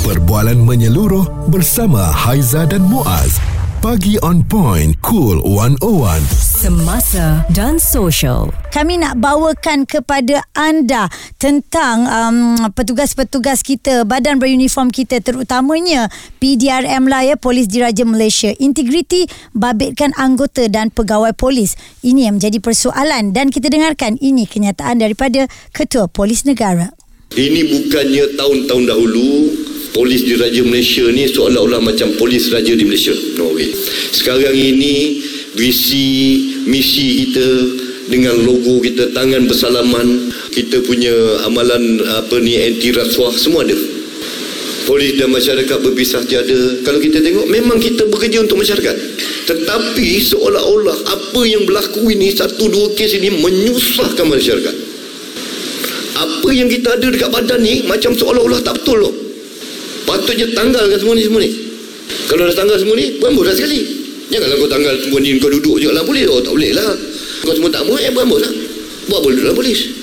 Perbualan menyeluruh bersama Haiza dan Muaz. Pagi on point, cool 101. Semasa dan Social. Kami nak bawakan kepada anda tentang um, petugas-petugas kita, badan beruniform kita terutamanya PDRM lah ya, Polis Diraja Malaysia. Integriti babitkan anggota dan pegawai polis. Ini yang menjadi persoalan dan kita dengarkan ini kenyataan daripada Ketua Polis Negara. Ini bukannya tahun-tahun dahulu polis di Raja Malaysia ni seolah-olah macam polis raja di Malaysia. No way. Sekarang ini visi misi kita dengan logo kita tangan bersalaman kita punya amalan apa ni anti rasuah semua ada. Polis dan masyarakat berpisah tiada. Kalau kita tengok memang kita bekerja untuk masyarakat. Tetapi seolah-olah apa yang berlaku ini satu dua kes ini menyusahkan masyarakat. Apa yang kita ada dekat badan ni macam seolah-olah tak betul loh Patutnya tanggalkan semua ni semua ni. Kalau dah tanggal semua ni, berambut dah sekali. Janganlah kau tanggal semua ni kau duduk je lah boleh. Oh tak boleh lah. Kau semua tak mahu, eh berambut lah. Buat boleh lah polis.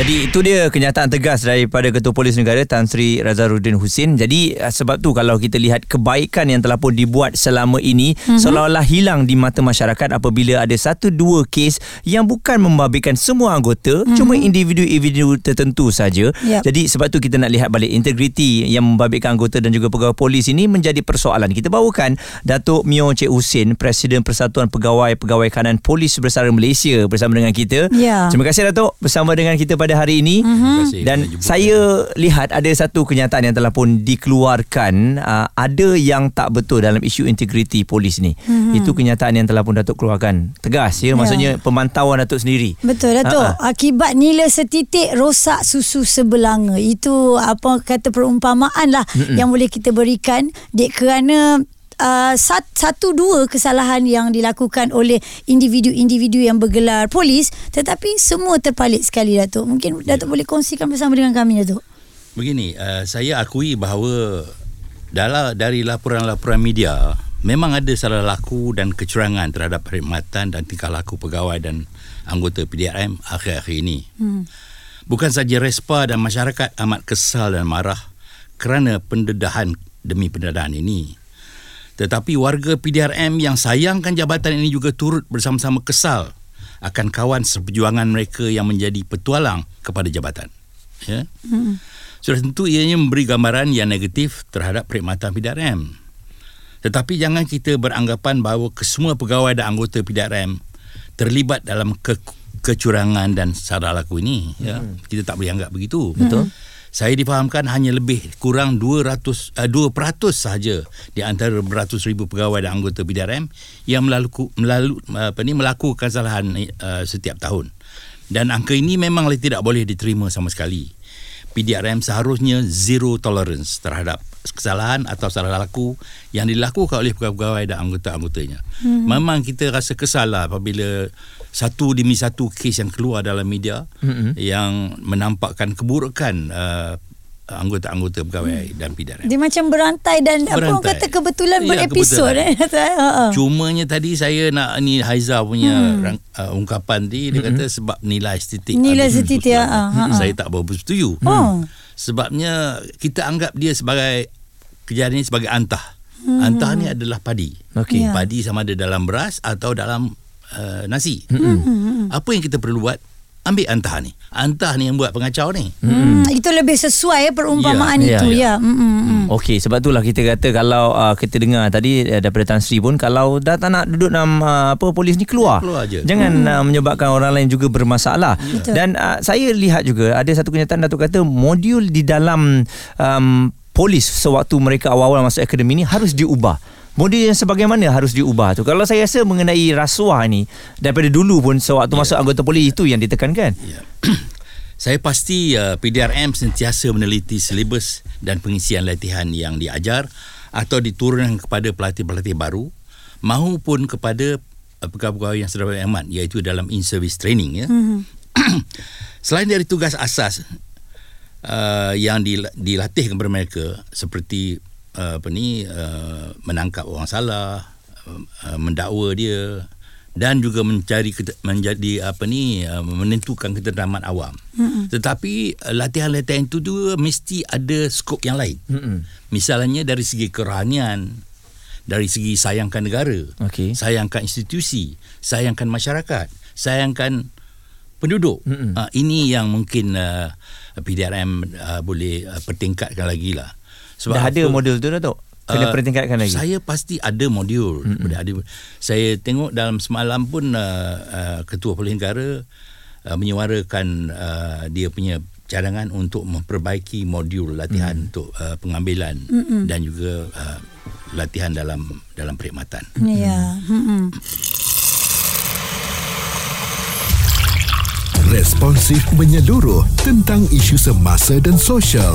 Jadi itu dia kenyataan tegas daripada Ketua Polis Negara Tan Sri Razaruddin Husin. Jadi eh, sebab tu kalau kita lihat kebaikan yang telah pun dibuat selama ini mm-hmm. seolah-olah hilang di mata masyarakat apabila ada satu dua kes yang bukan membabitkan semua anggota mm-hmm. cuma individu-individu tertentu saja. Yep. Jadi sebab tu kita nak lihat balik integriti yang membabitkan anggota dan juga pegawai polis ini menjadi persoalan. Kita bawakan Datuk Mio Cik Husin, Presiden Persatuan Pegawai-Pegawai Kanan Polis Bersara Malaysia bersama dengan kita. Yeah. Terima kasih Datuk bersama dengan kita pada hari ini. Mm-hmm. dan saya lihat ada satu kenyataan yang telah pun dikeluarkan. Uh, ada yang tak betul dalam isu integriti polis ni. Mm-hmm. itu kenyataan yang telah pun Datuk keluarkan. Tegas ya, ya. maksudnya pemantauan Datuk sendiri. Betul Datuk. Uh-huh. akibat nila setitik rosak susu sebelanga. Itu apa kata perumpamaan lah mm-hmm. yang boleh kita berikan. Dek kerana uh, sat, satu dua kesalahan yang dilakukan oleh individu-individu yang bergelar polis tetapi semua terpalit sekali Datuk. Mungkin ya. Datuk boleh kongsikan bersama dengan kami Datuk. Begini, uh, saya akui bahawa dalam dari laporan-laporan media memang ada salah laku dan kecurangan terhadap perkhidmatan dan tingkah laku pegawai dan anggota PDRM akhir-akhir ini. Hmm. Bukan saja respa dan masyarakat amat kesal dan marah kerana pendedahan demi pendedahan ini. Tetapi warga PDRM yang sayangkan jabatan ini juga turut bersama-sama kesal akan kawan seperjuangan mereka yang menjadi petualang kepada jabatan. Ya. Hmm. Sudah tentu ianya memberi gambaran yang negatif terhadap perkhidmatan PDRM. Tetapi jangan kita beranggapan bahawa kesemua pegawai dan anggota PDRM terlibat dalam ke- kecurangan dan salah laku ini. Ya. Hmm. Kita tak boleh anggap begitu. Betul. Hmm saya difahamkan hanya lebih kurang 200 uh, 2% sahaja di antara beratus ribu pegawai dan anggota PDRM yang melalu, melalu apa ni melakukan kesalahan uh, setiap tahun. Dan angka ini memang tidak boleh diterima sama sekali. PDRM seharusnya zero tolerance terhadap kesalahan atau salah laku yang dilakukan oleh pegawai dan anggota-anggotanya. Hmm. Memang kita rasa kesal lah apabila satu demi satu kes yang keluar dalam media hmm. yang menampakkan keburukan uh, anggota-anggota pegawai hmm. dan PDRM. Dia macam berantai dan berantai. apa orang kata kebetulan ya, berepisod. Eh? Cumanya tadi saya nak ni Haiza punya hmm. uh, ungkapan tadi dia hmm. kata sebab nilai estetik. Nilai estetik ya. Uh, saya tak berapa setuju. Oh. Hmm. Sebabnya kita anggap dia sebagai kejadian ini sebagai antah. Hmm. Antah ni adalah padi. Okay. Yeah. Padi sama ada dalam beras atau dalam uh, nasi. Hmm. Apa yang kita perlu buat? ambil antah ni. Antah ni yang buat pengacau ni. Hmm. Itu lebih sesuai perumpamaan ya. itu ya. ya. Hmm. hmm, hmm. Okey, sebab itulah kita kata kalau uh, kita dengar tadi uh, daripada Tan Sri pun kalau dah tak nak duduk dalam uh, apa polis ni keluar. keluar je. Jangan hmm. uh, menyebabkan orang lain juga bermasalah. Ya. Dan uh, saya lihat juga ada satu kenyataan Datuk kata modul di dalam um, polis sewaktu mereka awal-awal masuk akademi ni harus diubah model yang sebagaimana harus diubah tu kalau saya rasa mengenai rasuah ni daripada dulu pun sewaktu yeah. masuk anggota polis itu yang ditekankan yeah. saya pasti uh, PDRM sentiasa meneliti silibus dan pengisian latihan yang diajar atau diturunkan kepada pelatih-pelatih baru maupun kepada uh, pegawai-pegawai yang sudah beramat iaitu dalam in-service training ya. Mm-hmm. Selain dari tugas asas uh, yang dilatih kepada mereka seperti uh, apa ni uh, menangkap orang salah uh, mendakwa dia dan juga mencari menjadi apa ni uh, menentukan ketentraman awam. Mm-hmm. Tetapi uh, latihan-latihan itu juga mesti ada skop yang lain. Mm-hmm. Misalnya dari segi kerohanian, dari segi sayangkan negara, Okey. sayangkan institusi, sayangkan masyarakat, sayangkan penduduk. Mm-hmm. Uh, ini yang mungkin uh, PDRM uh, boleh uh, pertingkatkan lagi lah. Dah ada model tu Datuk? Kena Uh, pertingkatkan lagi? Saya pasti ada modul. Mm-hmm. Ada. Saya tengok dalam semalam pun uh, uh, Ketua Polis Negara uh, menyuarakan uh, dia punya cadangan untuk memperbaiki modul latihan mm. untuk uh, pengambilan mm-hmm. dan juga uh, latihan dalam dalam perkhidmatan. Ya. Hmm. Responsif menyeluruh tentang isu semasa dan sosial.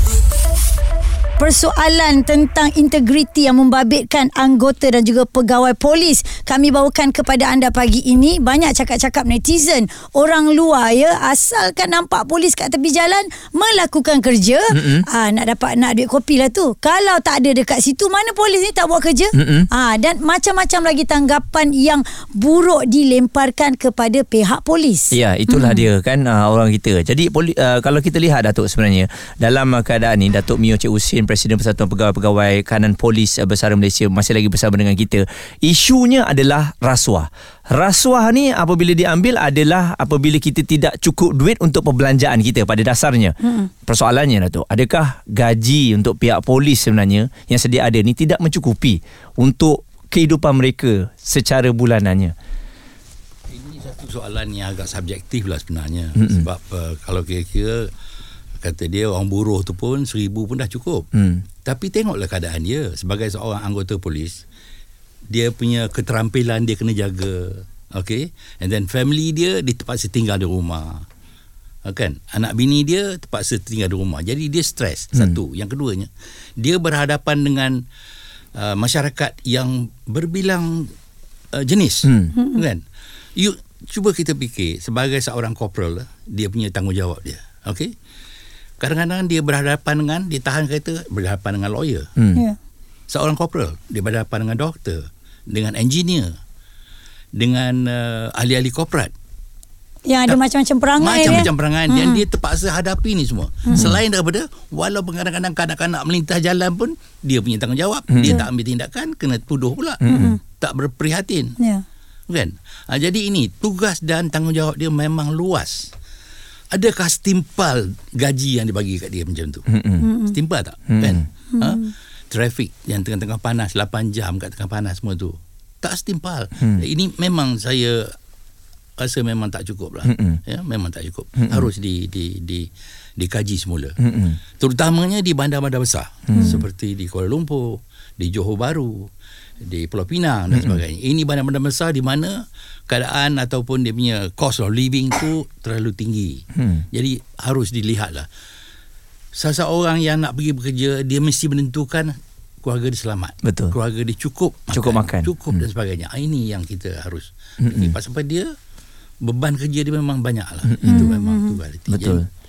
Persoalan tentang integriti yang membabitkan anggota dan juga pegawai polis. Kami bawakan kepada anda pagi ini banyak cakap-cakap netizen. Orang luar ya asalkan nampak polis kat tepi jalan melakukan kerja ah nak dapat nak duit kopi lah tu. Kalau tak ada dekat situ mana polis ni tak buat kerja? Ah dan macam-macam lagi tanggapan yang buruk dilemparkan kepada pihak polis. Ya, itulah hmm. dia kan uh, orang kita. Jadi poli, uh, kalau kita lihat Datuk sebenarnya dalam keadaan ni Datuk Mio Cik Husin Presiden Persatuan Pegawai-Pegawai Kanan Polis Besar Malaysia masih lagi bersama dengan kita. Isunya adalah rasuah. Rasuah ni apabila diambil adalah apabila kita tidak cukup duit untuk perbelanjaan kita pada dasarnya. Hmm. Persoalannya Datuk, adakah gaji untuk pihak polis sebenarnya yang sedia ada ni tidak mencukupi untuk kehidupan mereka secara bulanannya? Ini satu soalan yang agak subjektif lah sebenarnya mm-hmm. sebab uh, kalau kira-kira kata dia orang buruh tu pun seribu pun dah cukup. Hmm. Tapi tengoklah keadaan dia sebagai seorang anggota polis dia punya keterampilan dia kena jaga. Okay And then family dia dia terpaksa tinggal di rumah. Ah, Kan Anak bini dia terpaksa tinggal di rumah Jadi dia stres hmm. Satu Yang keduanya Dia berhadapan dengan uh, Masyarakat yang Berbilang uh, Jenis hmm. Kan You Cuba kita fikir Sebagai seorang corporal Dia punya tanggungjawab dia Okay Kadang-kadang dia berhadapan dengan Dia tahan kereta Berhadapan dengan lawyer Hmm. ya Seorang corporal Dia berhadapan dengan doktor Dengan engineer Dengan uh, Ahli-ahli korporat yang ada Tak- macam-macam perangai macam-macam ya? perangai dan dia terpaksa hadapi ni semua. Hmm. Selain daripada walaupun kadang-kadang kanak-kanak melintas jalan pun dia punya tanggungjawab. Hmm. Dia tak ambil tindakan kena tuduh pula. Hmm. Tak berprihatin. ya Kan? Ha, jadi ini tugas dan tanggungjawab dia memang luas. Adakah setimpal gaji yang dibagi kat dia macam tu? Hmm. Setimpal tak? Hmm. Kan? Ha? Trafik yang tengah-tengah panas 8 jam kat tengah panas semua tu. Tak setimpal. Hmm. Ini memang saya rasa memang tak cukup lah. Mm-mm. Ya, memang tak cukup. Mm-mm. Harus di di di dikaji semula. Mm-mm. Terutamanya di bandar-bandar besar mm. seperti di Kuala Lumpur, di Johor Bahru, di Pulau Pinang dan sebagainya. Ini bandar-bandar besar di mana keadaan ataupun dia punya cost of living tu terlalu tinggi. Hmm. Jadi harus dilihatlah. Seseorang yang nak pergi bekerja dia mesti menentukan keluarga dia selamat. Betul. Keluarga dia cukup Cukup makan. Cukup dan sebagainya. Ah, Ini yang kita harus fikir. Pasal dia beban kerja dia memang banyak lah. Itu memang tu realiti. Betul. Jadi,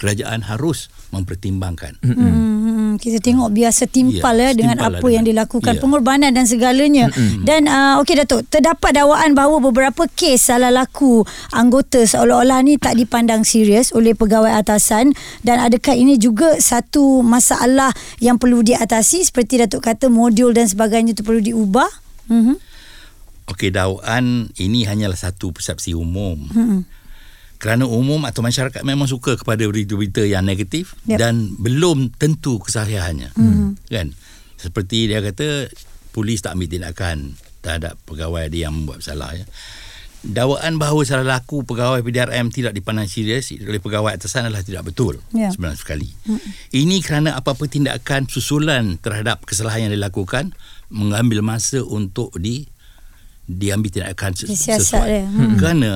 kerajaan harus mempertimbangkan. Hmm, kita tengok biasa timpal Ya, ya, dengan setimpal apa lah yang dengan- dilakukan ya. pengorbanan dan segalanya. Dan uh, okey Datuk, terdapat dakwaan bahawa beberapa kes salah laku anggota seolah-olah ni tak dipandang serius oleh pegawai atasan dan adakah ini juga satu masalah yang perlu diatasi seperti Datuk kata modul dan sebagainya itu perlu diubah? Mhm. Okey, dakwaan ini hanyalah satu persepsi umum. Hmm. Kerana umum atau masyarakat memang suka kepada berita-berita yang negatif Yep. dan belum tentu kesahihannya. Hmm. Kan? Seperti dia kata polis tak ambil tindakan terhadap pegawai dia yang membuat salah ya. Dakwaan bahawa salah laku pegawai PDRM tidak dipandang serius oleh pegawai atasan adalah tidak betul Ya. sebenarnya sekali. Hmm. Ini kerana apa-apa tindakan susulan terhadap kesalahan yang dilakukan mengambil masa untuk di diambil tindakan ses- sesuai. dia. Hmm. Kerana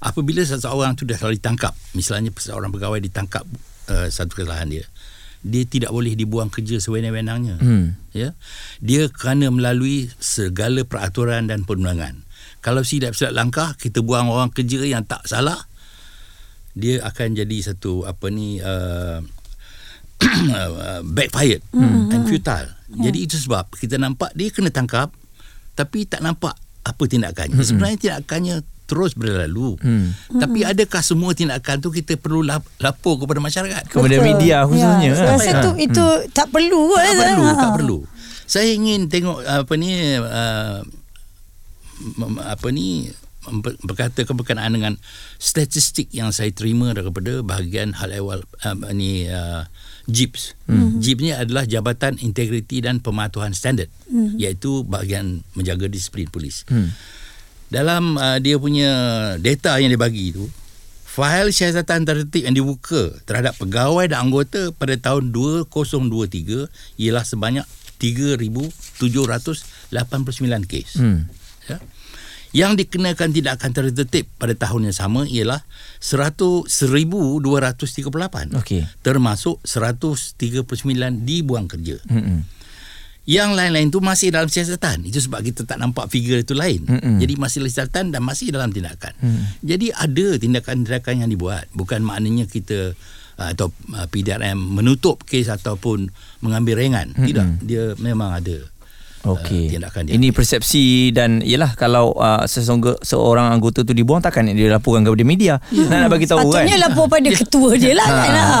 apabila seseorang tu dah telah ditangkap, misalnya seorang pegawai ditangkap uh, satu kesalahan dia, dia tidak boleh dibuang kerja sewenang-wenangnya. Hmm. Ya. Dia kerana melalui segala peraturan dan perundangan. Kalau silap silap langkah kita buang orang kerja yang tak salah, dia akan jadi satu apa ni uh, backfired mm. and futile. Yeah. Jadi itu sebab kita nampak dia kena tangkap tapi tak nampak apa tindakannya. Mm. Sebenarnya tindakannya terus berlalu. Hmm. Tapi adakah semua tindakan tu kita perlu lap, lapor kepada masyarakat? Kepada Betul. media khususnya. Ya, saya rasa Ha. tu itu tak perlu tak eh. perlu, Ha. tak perlu. Saya ingin tengok apa ni uh, apa ni ber- berkatakan berkenaan dengan statistik yang saya terima daripada bahagian hal ehwal uh, ni uh, JIPS. Hmm. JIPS ni adalah Jabatan Integriti dan Pematuhan Standard hmm. iaitu bahagian menjaga disiplin polis. Hmm. Dalam uh, dia punya data yang dia bagi tu fail siasatan tertib yang dibuka terhadap pegawai dan anggota pada tahun 2023 ialah sebanyak 3789 kes. Hmm. Ya. Yang dikenakan tindakan tertib pada tahun yang sama ialah 100 1238. Okey. Termasuk 139 dibuang kerja. Hmm. Yang lain-lain tu masih dalam siasatan. Itu sebab kita tak nampak figure itu lain. Mm-mm. Jadi masih dalam siasatan dan masih dalam tindakan. Mm. Jadi ada tindakan-tindakan yang dibuat. Bukan maknanya kita uh, atau uh, PDRM menutup kes ataupun mengambil ringan. Tidak. Dia memang ada Okey. uh, tindakan dia. Ini persepsi dan yalah kalau uh, sesungguh seorang anggota tu dibuang takkan dia laporkan kepada media. Yeah. Nak, nak bagi tahu kan. Patutnya lapor pada ketua dia lah kan. Ha.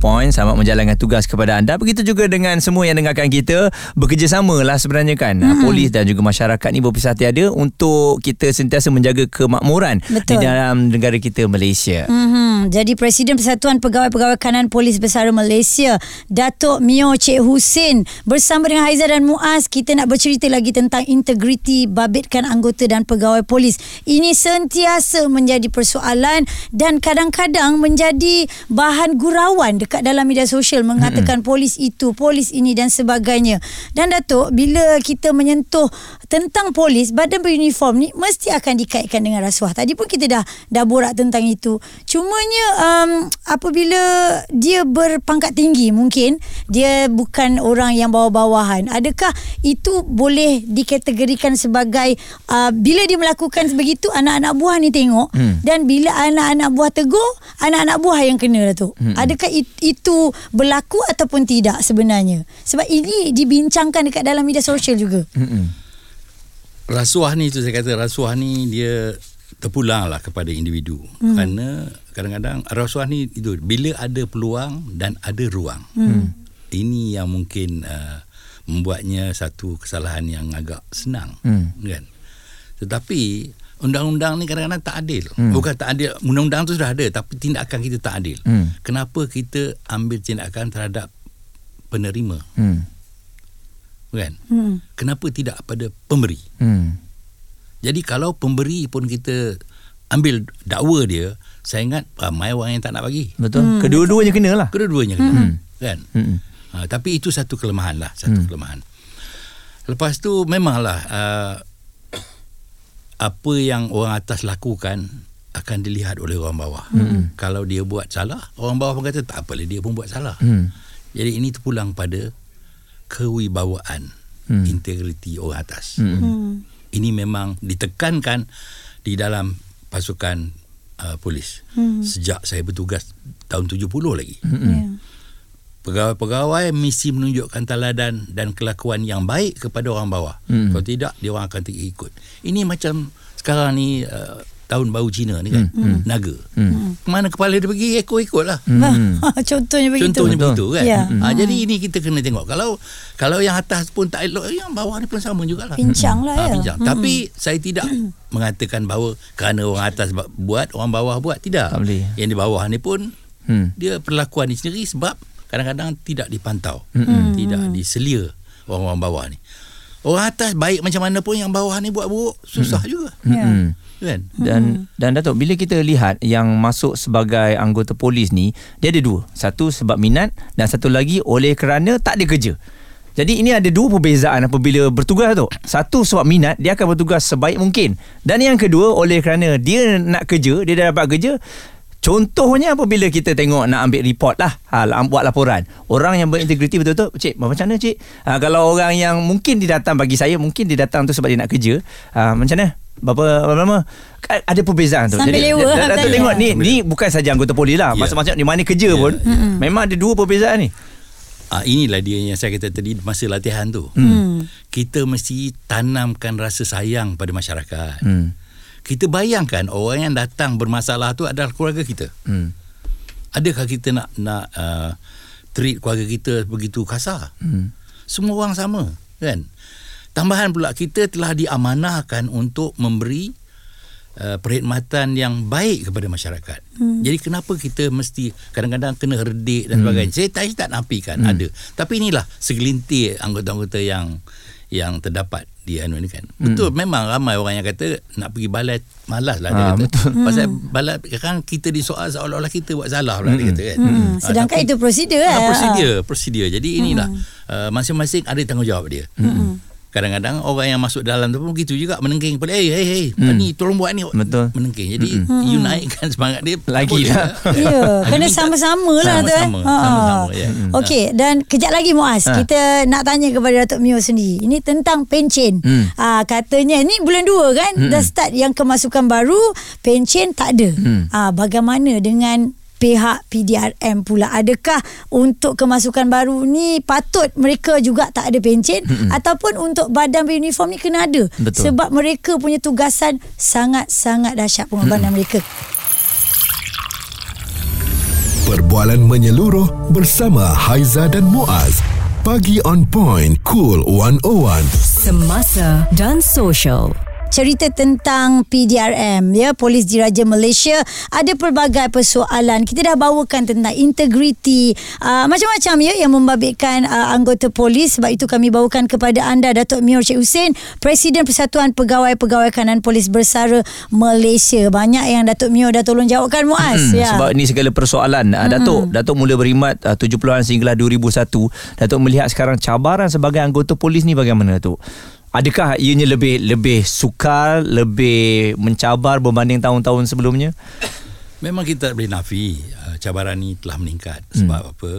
Point selamat menjalankan tugas kepada anda. Begitu juga dengan semua yang dengarkan kita bekerjasama lah sebenarnya kan. Hmm. Polis dan juga masyarakat ni berpisah tiada untuk kita sentiasa menjaga kemakmuran Betul. di dalam negara kita Malaysia. Mm-hmm. Jadi Presiden Persatuan Pegawai-Pegawai Kanan Polis Besar Malaysia Datuk Mio Cik Husin bersama dengan Haiza dan Muaz kita nak bercerita lagi tentang integriti babitkan anggota dan pegawai polis. Ini sentiasa menjadi persoalan dan kadang-kadang menjadi bahan gurauan dekat dalam media sosial mengatakan mm-hmm. polis itu, polis ini dan sebagainya. Dan Datuk, bila kita menyentuh tentang polis, badan beruniform ni mesti akan dikaitkan dengan rasuah. Tadi pun kita dah dah borak tentang itu. Cumanya um, apabila dia berpangkat tinggi mungkin dia bukan orang yang bawah-bawahan. Adakah itu boleh dikategorikan sebagai uh, bila dia melakukan begitu anak-anak buah ni tengok hmm. dan bila anak-anak buah tegur, anak-anak buah yang kena Datuk. Hmm. Adakah it, itu berlaku ataupun tidak sebenarnya? Sebab ini dibincangkan dekat dalam media sosial juga. Hmm. Rasuah ni tu saya kata rasuah ni dia terpulang lah kepada individu hmm. kerana kadang-kadang rasuah ni itu bila ada peluang dan ada ruang hmm. ini yang mungkin uh, membuatnya satu kesalahan yang agak senang Hmm. kan tetapi undang-undang ni kadang-kadang tak adil hmm. bukan tak adil undang-undang tu sudah ada tapi tindakan kita tak adil Hmm. kenapa kita ambil tindakan terhadap penerima Hmm. Kan Hmm. kenapa tidak pada pemberi Hmm. jadi kalau pemberi pun kita ambil dakwa dia, saya ingat ramai orang yang tak nak bagi. Betul. Hmm. Kedua-duanya kena lah. Kedua-duanya kena. Hmm. Kan? Hmm. Ha, tapi itu satu kelemahan lah, satu hmm. kelemahan. Lepas tu memanglah uh, apa yang orang atas lakukan akan dilihat oleh orang bawah. Hmm. Kalau dia buat salah, orang bawah pun kata tak apalah dia pun buat salah. Hmm. Jadi ini terpulang pada kewibawaan, Hmm. integriti orang atas. Hmm. Hmm. ini memang ditekankan di dalam pasukan uh, polis Hmm. sejak saya bertugas tahun 70 lagi. Hmm. Ya. Pegawai-pegawai mesti menunjukkan teladan dan kelakuan yang baik kepada orang bawah. Hmm. Kalau tidak dia orang akan ikut. Ini macam sekarang ni uh, tahun baru Cina ni kan, Hmm. naga. Hmm. Mana kepala dia pergi ikut-ikut lah. Hmm. Contohnya begitu. Contohnya Betul. begitu kan. Ya. Ha, jadi ini kita kena tengok. Kalau kalau yang atas pun tak elok, yang bawah ni pun sama jugalah. Pincang lah Ha, ya. bincang. Tapi saya tidak mengatakan bahawa kerana orang atas buat, orang bawah buat. Tidak. Tak boleh. Yang di bawah ni pun Hmm. dia perlakuan ni sendiri sebab kadang-kadang tidak dipantau. Hmm. Tidak diselia orang-orang bawah ni. Orang atas baik macam mana pun yang bawah ni buat buruk, susah juga. Ya. Hmm. Kan? Dan dan Datuk bila kita lihat yang masuk sebagai anggota polis ni dia ada dua. Satu sebab minat dan satu lagi oleh kerana tak ada kerja. Jadi ini ada dua perbezaan apabila bertugas tu. Satu sebab minat dia akan bertugas sebaik mungkin. Dan yang kedua oleh kerana dia nak kerja, dia dah dapat kerja Contohnya apabila kita tengok nak ambil report lah, ha, buat laporan. Orang yang berintegriti betul-betul, cik, macam mana cik? Ha, kalau orang yang mungkin dia datang bagi saya, mungkin dia datang tu sebab dia nak kerja. Ha, macam mana? Berapa, berapa lama? Ada perbezaan tu. Sambil lewa Datuk lah tanya. tengok ni ni bukan saja anggota polis lah. Ya. Masa-masa di mana kerja Ya. pun memang ada dua perbezaan ni. Ah inilah dia yang saya kata tadi masa latihan tu. Hmm. Kita mesti tanamkan rasa sayang pada masyarakat. Hmm. Kita bayangkan orang yang datang bermasalah tu adalah keluarga kita. Hmm. Adakah kita nak nak uh, treat keluarga kita begitu kasar? Hmm. Semua orang sama, kan? Tambahan pula kita telah diamanahkan untuk memberi uh, perkhidmatan yang baik kepada masyarakat. Hmm. Jadi kenapa kita mesti kadang-kadang kena herdik dan sebagainya. Saya tak, saya tak nafikan hmm. ada. Tapi inilah segelintir anggota-anggota yang yang terdapat di anu ini kan. Betul memang ramai orang yang kata nak pergi balai malas lah dia Ah, kata. betul. Pasal balai kan kita disoal seolah-olah kita buat salah pula dia kata kan. Hmm, Ah, sedangkan tapi- itu prosedur Ah, eh. prosedur, prosedur. Jadi inilah uh, masing-masing ada tanggungjawab dia. Kadang-kadang orang yang masuk dalam tu pun begitu juga menengking pada hey hey hey ni tolong buat ni Betul. menengking. Jadi you naikkan semangat dia Lagi lah. Ya, Ah, kena sama-sama lah tu eh. Sama-sama, Ha. sama-sama, ya. Okey, dan kejap lagi Muaz, Ha. kita nak tanya kepada Datuk Mio sendiri. Ini tentang pencen. Hmm. Ah katanya ni bulan 2 kan dah start yang kemasukan baru, pencen tak ada. Hmm. Ah bagaimana dengan pihak PDRM pula adakah untuk kemasukan baru ni patut mereka juga tak ada pencen Hmm. ataupun untuk badan beruniform ni kena ada Betul. sebab mereka punya tugasan sangat-sangat dahsyat pengorbanan mereka Perbualan menyeluruh bersama Haiza dan Muaz. Pagi on point, cool 101. Semasa dan social. Cerita tentang PDRM ya Polis Diraja Malaysia ada pelbagai persoalan. Kita dah bawakan tentang integriti. Uh, macam-macam ya yang membabitkan uh, anggota polis. Sebab itu kami bawakan kepada anda Datuk Mior Cik Hussein Presiden Persatuan Pegawai-Pegawai Kanan Polis Bersara Malaysia. Banyak yang Datuk Mior dah tolong jawabkan Muaz. Hmm, ya. Sebab ni segala persoalan. Hmm. Datuk Datuk mula berkhidmat uh, 70-an sehinggalah 2001 Datuk melihat sekarang cabaran sebagai anggota polis ni bagaimana Datuk? Adakah ianya lebih lebih sukar, lebih mencabar berbanding tahun-tahun sebelumnya? Memang kita tak boleh nafi uh, cabaran ni telah meningkat sebab apa?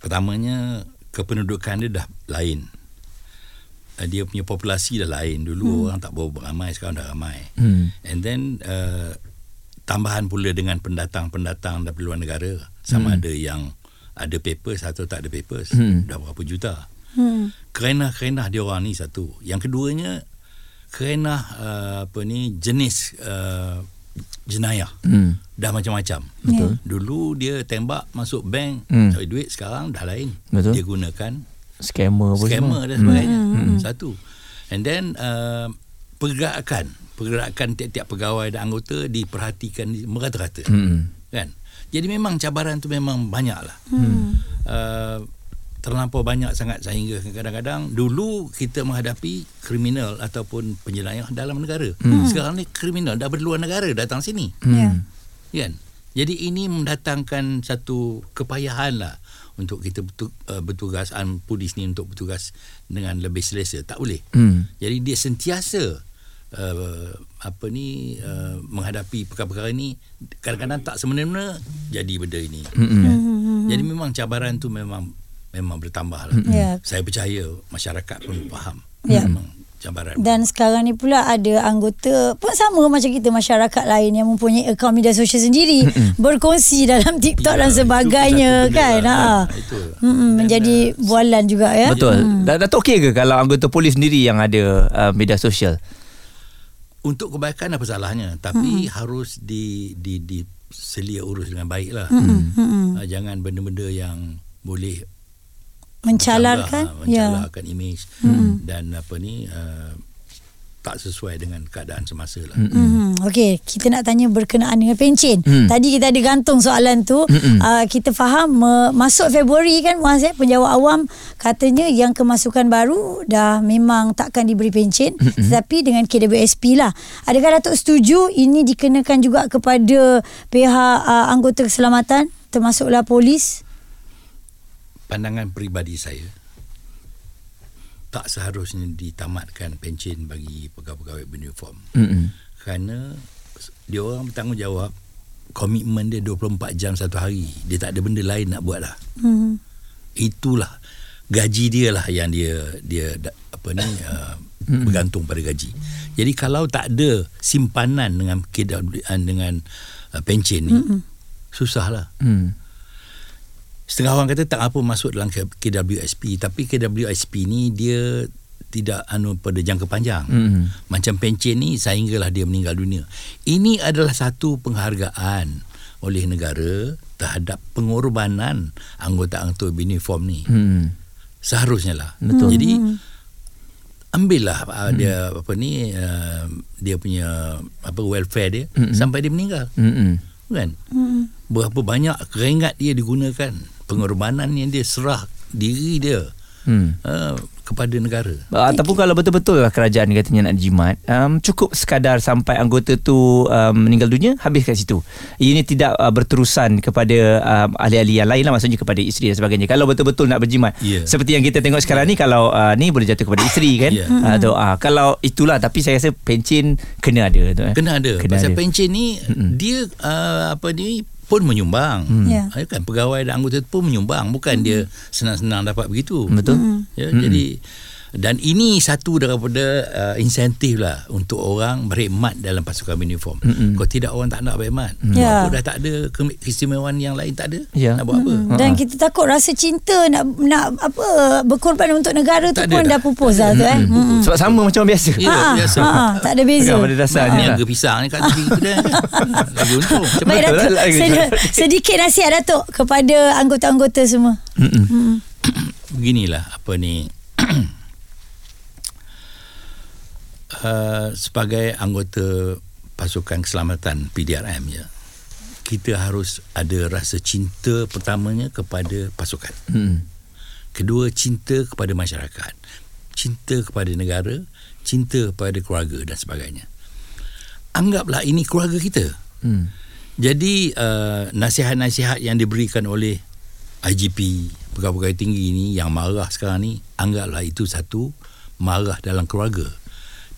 Pertamanya kependudukan dia dah lain. Uh, dia punya populasi dah lain. Dulu orang tak berapa ramai, sekarang dah ramai. Hmm. And then uh, tambahan pula dengan pendatang-pendatang dari luar negara sama ada yang ada papers atau tak ada papers. Hmm. Dah berapa juta. Hmm. Kerenah-kerenah dia orang ni satu. Yang keduanya kerenah uh, apa ni jenis uh, jenayah. Hmm. Dah macam-macam. Betul. Dulu dia tembak masuk bank Hmm. cari duit sekarang dah lain. Betul. Dia gunakan Scammer apa scammer dan sebagainya. Hmm. Satu. And then uh, pergerakan pergerakan tiap-tiap pegawai dan anggota diperhatikan merata-rata. Hmm. Kan? Jadi memang cabaran tu memang banyak lah. Hmm. Uh, terlampau banyak sangat sehingga kadang-kadang dulu kita menghadapi kriminal ataupun penjenayah dalam negara. Hmm. Sekarang ni kriminal dah berluar negara datang sini. ya Kan? Jadi ini mendatangkan satu kepayahan lah untuk kita uh, bertugas an polis ni untuk bertugas dengan lebih selesa. Tak boleh. Hmm. Jadi dia sentiasa uh, apa ni uh, menghadapi perkara-perkara ni kadang-kadang tak semena-mena jadi benda ini. Hmm. Jadi memang cabaran tu memang memang bertambah lah. Ya. Saya percaya masyarakat pun faham. Ya. Memang cabaran. Dan sekarang ni pula ada anggota pun sama macam kita masyarakat lain yang mempunyai akaun media sosial sendiri berkongsi dalam TikTok Ya, dan sebagainya kan. lah, Ha. Itu. Dan, menjadi uh, bualan juga ya. Betul. Hmm. Datuk okey ke kalau anggota polis sendiri yang ada uh, media sosial? untuk kebaikan apa salahnya tapi harus di di di selia urus dengan baik lah. Mm-mm. Uh, jangan benda-benda yang boleh Mencalarkan mencalar, ya. mencalarkan imej dan apa ni uh, tak sesuai dengan keadaan semasa lah. Hmm, Okey, kita nak tanya berkenaan dengan pencen. Hmm. Tadi kita ada gantung soalan tu. Uh, kita faham uh, masuk Februari kan Muaz eh, penjawab awam katanya yang kemasukan baru dah memang takkan diberi pencen tetapi dengan KWSP lah. Adakah Datuk setuju ini dikenakan juga kepada pihak uh, anggota keselamatan termasuklah polis? Pandangan peribadi saya tak seharusnya ditamatkan pencen bagi pegawai-pegawai beruniform. Hmm. kerana dia orang bertanggungjawab komitmen dia 24 jam satu hari. Dia tak ada benda lain nak buat lah. Hmm. Itulah gaji dia lah yang dia dia apa ni uh, bergantung pada gaji. Jadi kalau tak ada simpanan dengan dengan uh, pencen ni susah lah. Hmm. Setengah orang kata tak apa masuk dalam KWSP tapi KWSP ni dia tidak anu pada jangka panjang. Hmm. Macam pencen ni sehinggalah dia meninggal dunia. Ini adalah satu penghargaan oleh negara terhadap pengorbanan anggota-anggota uniform ni. Hmm. Seharusnya lah. Betul. Jadi ambillah uh, dia apa ni uh, dia punya apa welfare dia sampai dia meninggal. Hmm. Kan? Berapa banyak keringat dia digunakan, pengorbanan yang dia serah diri dia Hmm. uh, kepada negara. Ataupun kalau betul-betul lah kerajaan katanya nak jimat um, Cukup sekadar sampai anggota tu um, meninggal dunia Habis kat situ Ini tidak uh, berterusan kepada um, ahli-ahli yang lain lah Maksudnya kepada isteri dan sebagainya Kalau betul-betul nak berjimat Ya. Seperti yang kita tengok sekarang ni Kalau uh, ni boleh jatuh kepada isteri kan Ya. Atau uh, Kalau itulah Tapi saya rasa pencen kena ada tu, eh. Kena ada. Kena Pasal ada. pencen ni dia uh, apa ni pun menyumbang. Ya. Ya. Kan pegawai dan anggota pun menyumbang. Bukan dia senang-senang dapat begitu. Betul Ya, jadi dan ini satu daripada uh, insentif lah untuk orang berkhidmat dalam pasukan uniform. Mm-mm. Kalau tidak orang tak nak berkhidmat. Ya. Apa dah tak ada ke- keistimewaan yang lain tak ada. Ya. Nak buat apa? Hmm. Dan kita takut rasa cinta nak nak apa berkorban untuk negara tu Tak ada pun dah. dah pupus dah tu eh. Hmm. Sebab sama macam biasa Ya, Ha, biasa. ha, tak ada beza. Pada dasarnya. Niaga pisang ni kat tepi tu dah. Lagi untung. Macam Baik Datuk, lah, lagi sedi- sedikit nasihat Datuk kepada anggota-anggota semua. Mm-mm. beginilah apa ni uh, sebagai anggota pasukan keselamatan PDRM ya kita harus ada rasa cinta pertamanya kepada pasukan Hmm. kedua cinta kepada masyarakat cinta kepada negara cinta kepada keluarga dan sebagainya anggaplah ini keluarga kita Hmm. jadi uh, nasihat-nasihat yang diberikan oleh IGP pegawai-pegawai tinggi ni yang marah sekarang ni anggaplah itu satu marah dalam keluarga.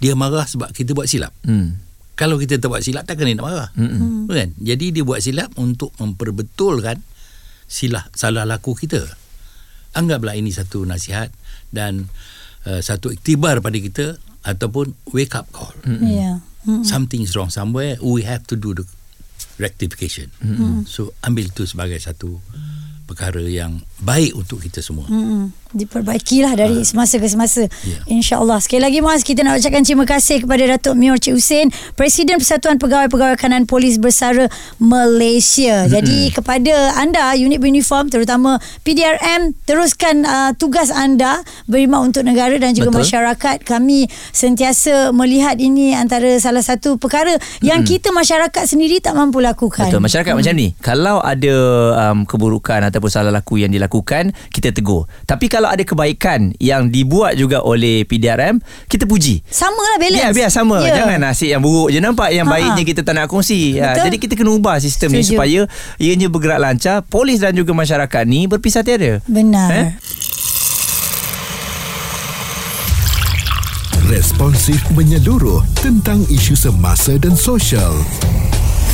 Dia marah sebab kita buat silap. Hmm. Kalau kita tak buat silap takkan dia nak marah. Mm-mm. Kan? Jadi dia buat silap untuk memperbetulkan silah salah laku kita. Anggaplah ini satu nasihat dan uh, satu iktibar pada kita ataupun wake up call. Ya. Hmm. Something is wrong somewhere. We have to do the rectification. So ambil itu sebagai satu perkara yang baik untuk kita semua. Hmm. Diperbaikilah dari semasa ke semasa. Ya. InsyaAllah. Sekali lagi Mas, kita nak ucapkan terima kasih kepada Datuk Mior Cik Hussein, Presiden Persatuan Pegawai-Pegawai Kanan Polis Bersara Malaysia. Jadi kepada anda, unit uniform terutama PDRM, teruskan uh, tugas anda berkhidmat untuk negara dan juga Betul. masyarakat. Kami sentiasa melihat ini antara salah satu perkara yang kita masyarakat sendiri tak mampu lakukan. Betul masyarakat hmm. macam ni Kalau ada um, keburukan Ataupun salah laku yang dilakukan Kita tegur Tapi kalau ada kebaikan Yang dibuat juga oleh PDRM Kita puji Sama lah balance. Biar biar sama Ya. Jangan nasib yang buruk je nampak Yang Ha-ha. baiknya kita tak nak kongsi ha. Jadi kita kena ubah sistem ni Setuju. Supaya ianya bergerak lancar Polis dan juga masyarakat ni Berpisah tiada Benar. Eh? Responsif menyeluruh tentang isu semasa dan sosial.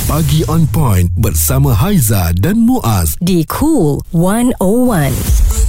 Pagi on point bersama Haiza dan Muaz. Di Cool 101.